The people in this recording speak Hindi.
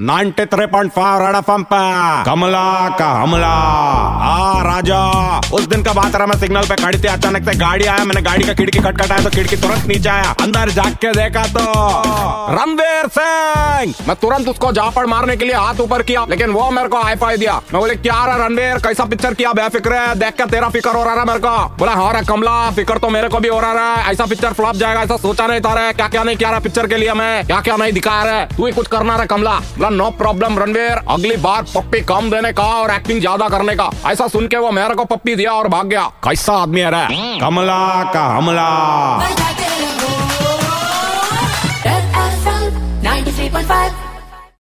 93.5 रेड एफएम पे। कमला का हमला। आ, राजा, उस दिन का बात रहा, मैं सिग्नल पे खड़ी थी, अचानक से गाड़ी आया, मैंने गाड़ी का खिड़की खटखटाया तो खिड़की तुरंत नीचे आया, अंदर जाग के देखा तो रणवीर सिंह! मैं तुरंत उसको जापड़ मारने के लिए हाथ ऊपर किया, लेकिन वो मेरे को हाई फाई दिया। मैं बोले, क्या रहा रणवीर, कैसा पिक्चर किया, बेफिक्र है देख के तेरा फ़िक्र हो रहा है मेरे को? बोला हाँ रे कमला, फ़िक्र तो मेरे को भी हो रहा है, ऐसा पिक्चर फ्लॉप जाएगा, ऐसा सोचा नहीं था रे क्या क्या नहीं किया रहा पिक्चर के लिए मैं क्या क्या नहीं दिखा रहा तू ही कुछ करना रहा कमला। बोला नो प्रॉब्लम रणवीर, अगली बार पप्पी कम देने का और एक्टिंग ज़्यादा करने का। ऐसा सुन के वो मेरे को पप्पी दिया और भाग गया। कैसा आदमी है कमला का हमला। पॉइंट 93.5